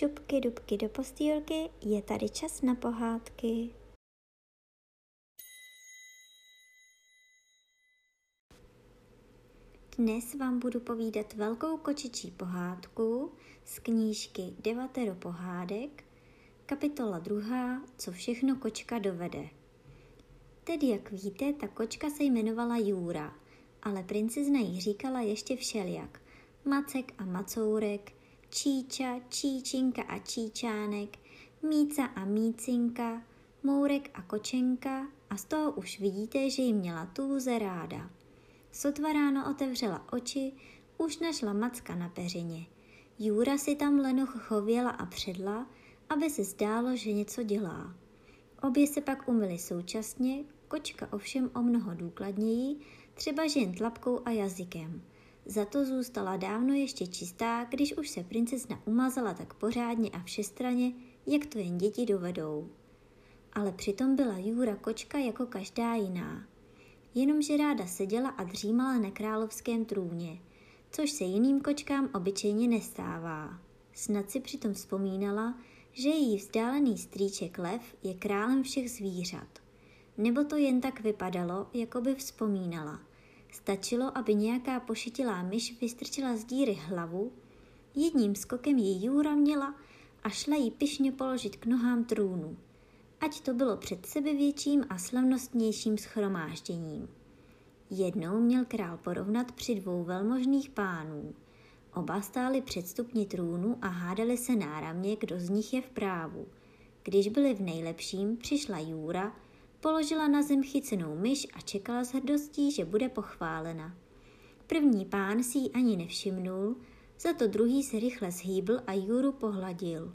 šupky dubky do postýlky, je tady čas na pohádky. Dnes vám budu povídat velkou kočičí pohádku z knížky Devatero pohádek, kapitola druhá, co všechno kočka dovede. Tedy, jak víte, ta kočka se jmenovala Júra, ale princezna jí říkala ještě všelijak. Macek a macourek, Číča, Číčinka a Číčánek, Míca a Mícinka, Mourek a Kočenka a z toho už vidíte, že jí měla tůze ráda. Sotva ráno otevřela oči, už našla macka na peřině. Jura si tam lenoch chověla a předla, aby se zdálo, že něco dělá. Obě se pak umyly současně, kočka ovšem o mnoho důkladněji, třeba že jen tlapkou a jazykem. Za to zůstala dávno ještě čistá, když už se princezna umazala tak pořádně a všestraně, jak to jen děti dovedou. Ale přitom byla Jura kočka jako každá jiná. Jenomže ráda seděla a dřímala na královském trůně, což se jiným kočkám obyčejně nestává. Snad si přitom vzpomínala, že její vzdálený strýček lev je králem všech zvířat. Nebo to jen tak vypadalo, jako by vzpomínala – Stačilo, aby nějaká pošetilá myš vystrčila z díry hlavu, jedním skokem ji Jura měla a šla ji pišně položit k nohám trůnu, ať to bylo před sebevětším a slavnostnějším schromážděním. Jednou měl král porovnat při dvou velmožných pánů. Oba stáli před stupni trůnu a hádali se náramně, kdo z nich je v právu. Když byli v nejlepším, přišla Jura, Položila na zem chycenou myš a čekala s hrdostí, že bude pochválena. První pán si ji ani nevšimnul, za to druhý se rychle zhýbl a Juru pohladil.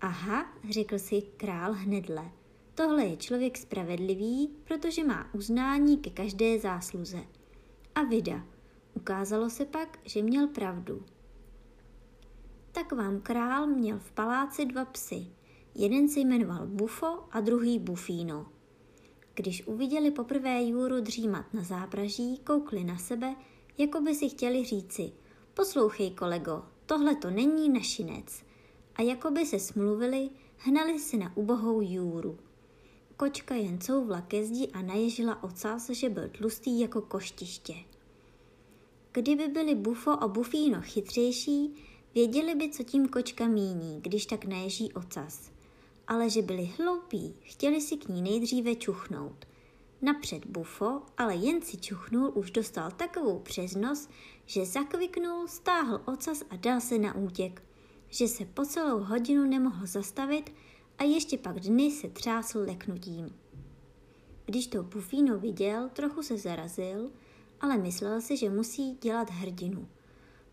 Aha, řekl si král hnedle. Tohle je člověk spravedlivý, protože má uznání ke každé zásluze. A vida. Ukázalo se pak, že měl pravdu. Tak vám král měl v paláci dva psy. Jeden se jmenoval Bufo a druhý Bufíno. Když uviděli poprvé Juru dřímat na zápraží, koukli na sebe, jako by si chtěli říci, poslouchej kolego, tohle to není našinec. A jako by se smluvili, hnali si na ubohou Juru. Kočka jen couvla ke zdi a naježila ocas, že byl tlustý jako koštiště. Kdyby byli Bufo a Bufíno chytřejší, věděli by, co tím kočka míní, když tak naježí ocas ale že byli hloupí, chtěli si k ní nejdříve čuchnout. Napřed bufo, ale jen si čuchnul, už dostal takovou přeznos, že zakviknul, stáhl ocas a dal se na útěk, že se po celou hodinu nemohl zastavit a ještě pak dny se třásl leknutím. Když to Bufíno viděl, trochu se zarazil, ale myslel si, že musí dělat hrdinu.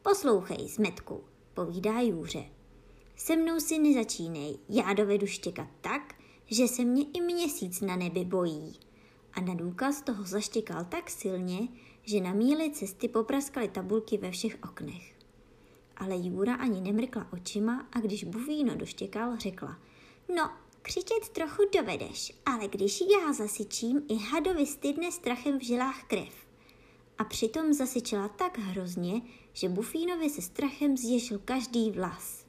Poslouchej, zmetku, povídá Jůře. Se mnou si nezačínej, já dovedu štěkat tak, že se mě i měsíc na nebi bojí. A na důkaz toho zaštěkal tak silně, že na míli cesty popraskaly tabulky ve všech oknech. Ale Jura ani nemrkla očima a když Buvíno doštěkal, řekla No, křičet trochu dovedeš, ale když já zasyčím, i hadovi stydne strachem v žilách krev. A přitom zasyčela tak hrozně, že Bufínovi se strachem zježil každý vlas.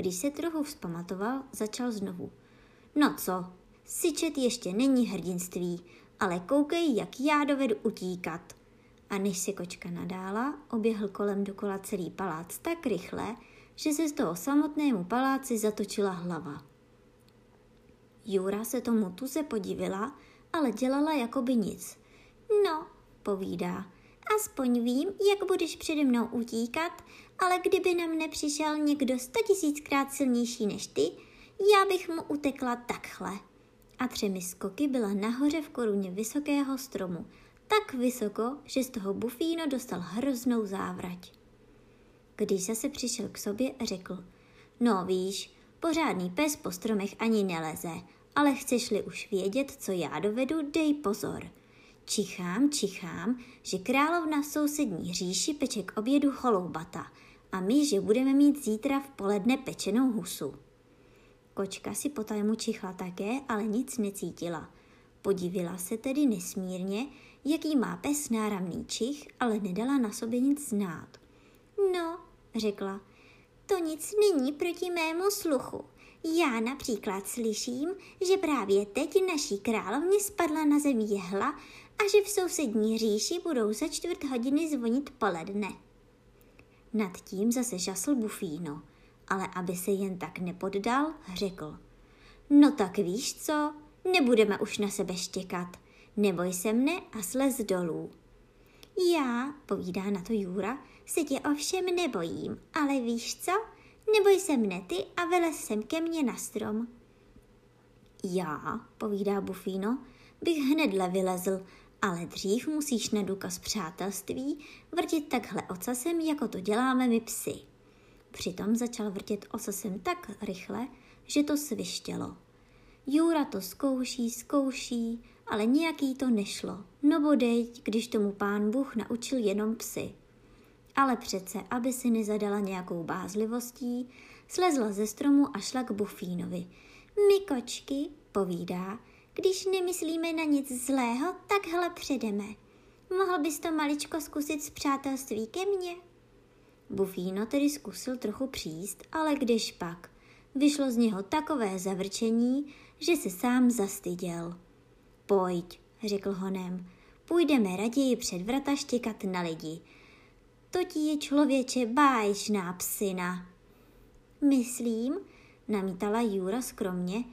Když se trochu vzpamatoval, začal znovu. No co, syčet ještě není hrdinství, ale koukej, jak já dovedu utíkat. A než se kočka nadála, oběhl kolem dokola celý palác tak rychle, že se z toho samotnému paláci zatočila hlava. Jura se tomu tuze podivila, ale dělala jako by nic. No, povídá, aspoň vím, jak budeš přede mnou utíkat ale kdyby nám nepřišel někdo sto tisíckrát silnější než ty, já bych mu utekla takhle. A třemi skoky byla nahoře v koruně vysokého stromu, tak vysoko, že z toho Bufíno dostal hroznou závrať. Když zase přišel k sobě, řekl, no víš, pořádný pes po stromech ani neleze, ale chceš-li už vědět, co já dovedu, dej pozor. Čichám, čichám, že královna sousední říši peče k obědu choloubata – a my, že budeme mít zítra v poledne pečenou husu. Kočka si potajmu čichla také, ale nic necítila. Podivila se tedy nesmírně, jaký má pes náramný čich, ale nedala na sobě nic znát. No, řekla, to nic není proti mému sluchu. Já například slyším, že právě teď naší královně spadla na zem jehla a že v sousední říši budou za čtvrt hodiny zvonit poledne. Nad tím zase žasl Bufíno, ale aby se jen tak nepoddal, řekl. No tak víš co, nebudeme už na sebe štěkat. Neboj se mne a slez dolů. Já, povídá na to Jura, se tě ovšem nebojím, ale víš co? Neboj se mne ty a vylez sem ke mně na strom. Já, povídá Bufíno, bych hnedle vylezl, ale dřív musíš na důkaz přátelství vrtět takhle ocasem, jako to děláme my psy. Přitom začal vrtět ocasem tak rychle, že to svištělo. Jura to zkouší, zkouší, ale nějaký to nešlo. No bodejť, když tomu pán Bůh naučil jenom psy. Ale přece, aby si nezadala nějakou bázlivostí, slezla ze stromu a šla k Bufínovi. My kočky, povídá, když nemyslíme na nic zlého, takhle předeme. Mohl bys to maličko zkusit z přátelství ke mně? Bufíno tedy zkusil trochu příst, ale když pak. Vyšlo z něho takové zavrčení, že se sám zastyděl. Pojď, řekl honem, půjdeme raději před vrata štěkat na lidi. To ti je člověče báječná psina. Myslím, namítala Jura skromně,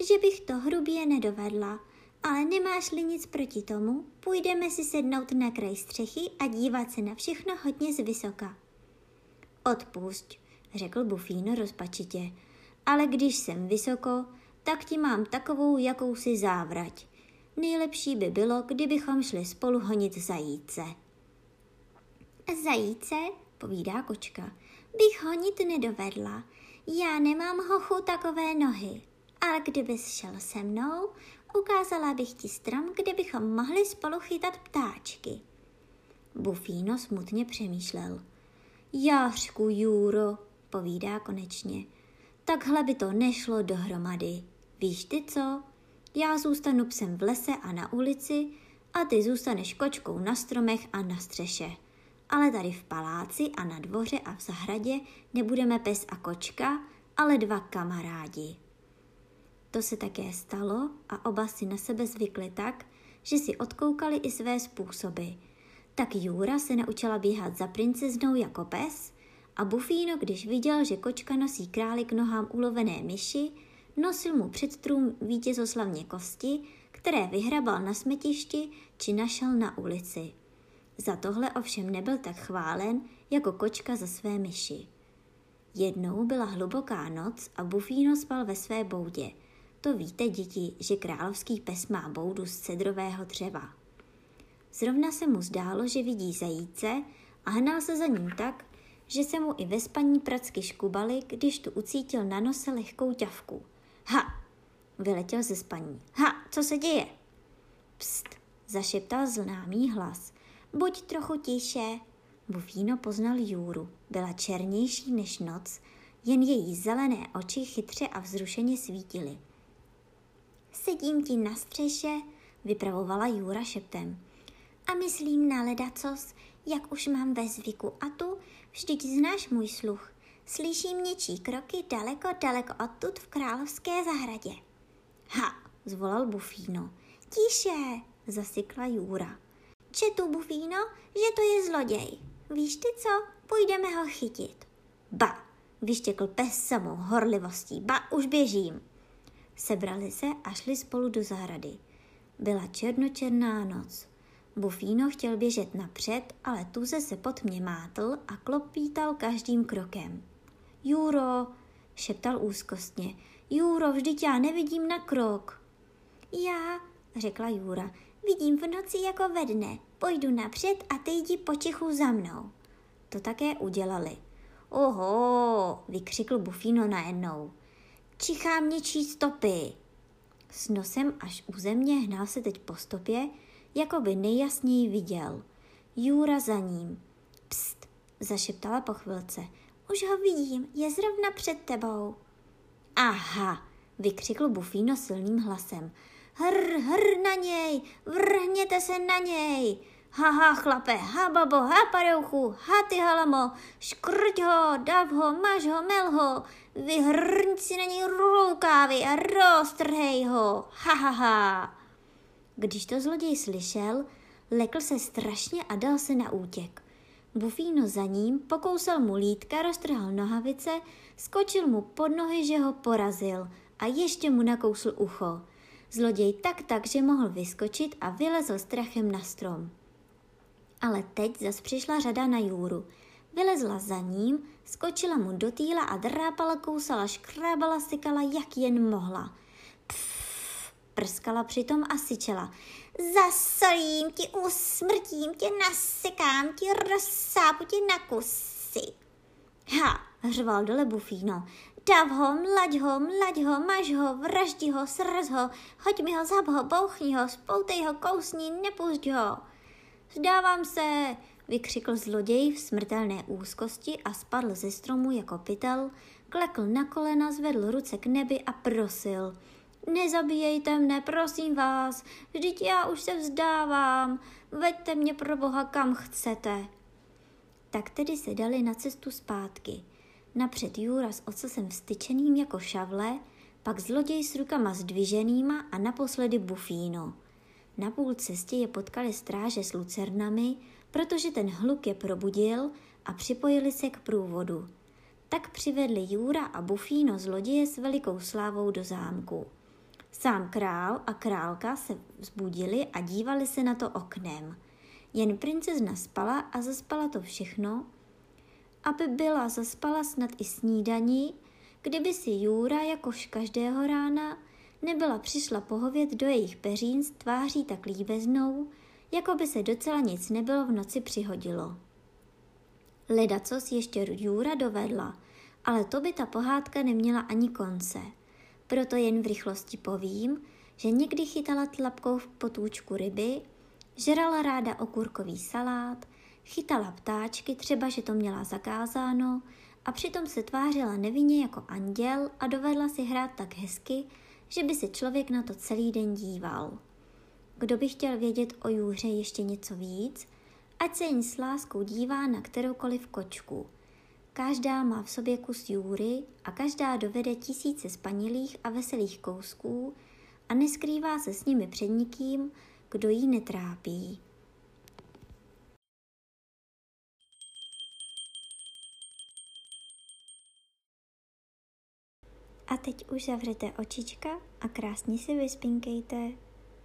že bych to hrubě nedovedla, ale nemáš-li nic proti tomu, půjdeme si sednout na kraj střechy a dívat se na všechno hodně zvysoka. Odpusť, řekl Bufíno rozpačitě, ale když jsem vysoko, tak ti mám takovou jakousi závrať. Nejlepší by bylo, kdybychom šli spolu honit zajíce. Zajíce, povídá kočka, bych honit nedovedla. Já nemám hochu takové nohy, ale kdybys šel se mnou, ukázala bych ti strom, kde bychom mohli spolu chytat ptáčky. Bufíno smutně přemýšlel. Jářku, Juro, povídá konečně, takhle by to nešlo dohromady. Víš ty co? Já zůstanu psem v lese a na ulici a ty zůstaneš kočkou na stromech a na střeše. Ale tady v paláci a na dvoře a v zahradě nebudeme pes a kočka, ale dva kamarádi. To se také stalo a oba si na sebe zvykli tak, že si odkoukali i své způsoby. Tak Jura se naučila běhat za princeznou jako pes a Bufíno, když viděl, že kočka nosí králi k nohám ulovené myši, nosil mu před trům vítězoslavně kosti, které vyhrabal na smetišti či našel na ulici. Za tohle ovšem nebyl tak chválen jako kočka za své myši. Jednou byla hluboká noc a Bufíno spal ve své boudě. To víte, děti, že královský pes má boudu z cedrového dřeva. Zrovna se mu zdálo, že vidí zajíce a hnal se za ním tak, že se mu i ve spaní pracky škubaly, když tu ucítil na nose lehkou ťavku – Ha! Vyletěl ze spaní. Ha! Co se děje? Pst! Zašeptal známý hlas. Buď trochu tiše. Bufíno poznal Jůru. Byla černější než noc, jen její zelené oči chytře a vzrušeně svítily. Sedím ti na střeše, vypravovala Jura šeptem. A myslím na ledacos, jak už mám ve zvyku a tu, vždyť znáš můj sluch. Slyším něčí kroky daleko, daleko odtud v královské zahradě. Ha, zvolal Bufíno. Tiše, zasykla Jura. Četu, Bufíno, že to je zloděj. Víš ty co? Půjdeme ho chytit. Ba, vyštěkl pes samou horlivostí. Ba, už běžím. Sebrali se a šli spolu do zahrady. Byla černočerná noc. Bufíno chtěl běžet napřed, ale tuze se pod mě mátl a klopítal každým krokem. Juro, šeptal úzkostně, Juro, vždyť já nevidím na krok. Já, řekla Jura, vidím v noci jako ve dne. Pojdu napřed a ty jdi potichu za mnou. To také udělali. Oho, vykřikl Bufino najednou. Čichám něčí stopy. S nosem až u země hnal se teď po stopě, jako by nejjasněji viděl. Jura za ním. Pst, zašeptala po chvilce. Už ho vidím, je zrovna před tebou. Aha, vykřikl Bufíno silným hlasem. Hr, hr na něj, vrhněte se na něj. Ha, ha, chlape, ha, babo, ha, parouchu, ha, ty halamo, škrť ho, dav ho, maž ho, mel ho, vyhrň si na něj rukávy a roztrhej ho, ha, ha, ha. Když to zloděj slyšel, lekl se strašně a dal se na útěk. Bufíno za ním pokousal mu lítka, roztrhal nohavice, skočil mu pod nohy, že ho porazil a ještě mu nakousl ucho. Zloděj tak tak, že mohl vyskočit a vylezl strachem na strom. Ale teď zas přišla řada na Jůru. Vylezla za ním, skočila mu do týla a drápala, kousala, škrábala, sykala, jak jen mohla. Pff, prskala přitom a syčela. Zasolím ti, usmrtím tě, nasekám ti, rozsápu ti na kusy. Ha, hřval dole Bufíno. Dav ho, mlaď ho, mlaď ho, maž ho, vraždi ho, srz ho, hoď mi ho, zab ho, bouchni ho, spoutej ho, kousni, nepusť ho. Zdávám se, vykřikl zloděj v smrtelné úzkosti a spadl ze stromu jako pytel, klekl na kolena, zvedl ruce k nebi a prosil. Nezabíjejte mne, prosím vás, vždyť já už se vzdávám, veďte mě pro boha kam chcete. Tak tedy se dali na cestu zpátky. Napřed Jura s ocasem vstyčeným jako šavle, pak zloděj s rukama zdviženýma a naposledy Bufíno. Na půl cestě je potkali stráže s lucernami, protože ten hluk je probudil a připojili se k průvodu. Tak přivedli Jura a Bufíno zloděje s velikou slávou do zámku. Sám král a králka se vzbudili a dívali se na to oknem. Jen princezna spala a zaspala to všechno, aby byla zaspala snad i snídaní, kdyby si Jůra, jakož každého rána, nebyla přišla pohovět do jejich peřín s tváří tak líbeznou, jako by se docela nic nebylo v noci přihodilo. Ledacos ještě Jůra dovedla, ale to by ta pohádka neměla ani konce. Proto jen v rychlosti povím, že někdy chytala tlapkou v potůčku ryby, žrala ráda okurkový salát, chytala ptáčky, třeba že to měla zakázáno, a přitom se tvářila nevinně jako anděl a dovedla si hrát tak hezky, že by se člověk na to celý den díval. Kdo by chtěl vědět o Jůře ještě něco víc, ať se jen s láskou dívá na kteroukoliv kočku. Každá má v sobě kus Jůry a každá dovede tisíce spanilých a veselých kousků a neskrývá se s nimi před nikým, kdo jí netrápí. A teď už zavřete očička a krásně si vyspinkejte.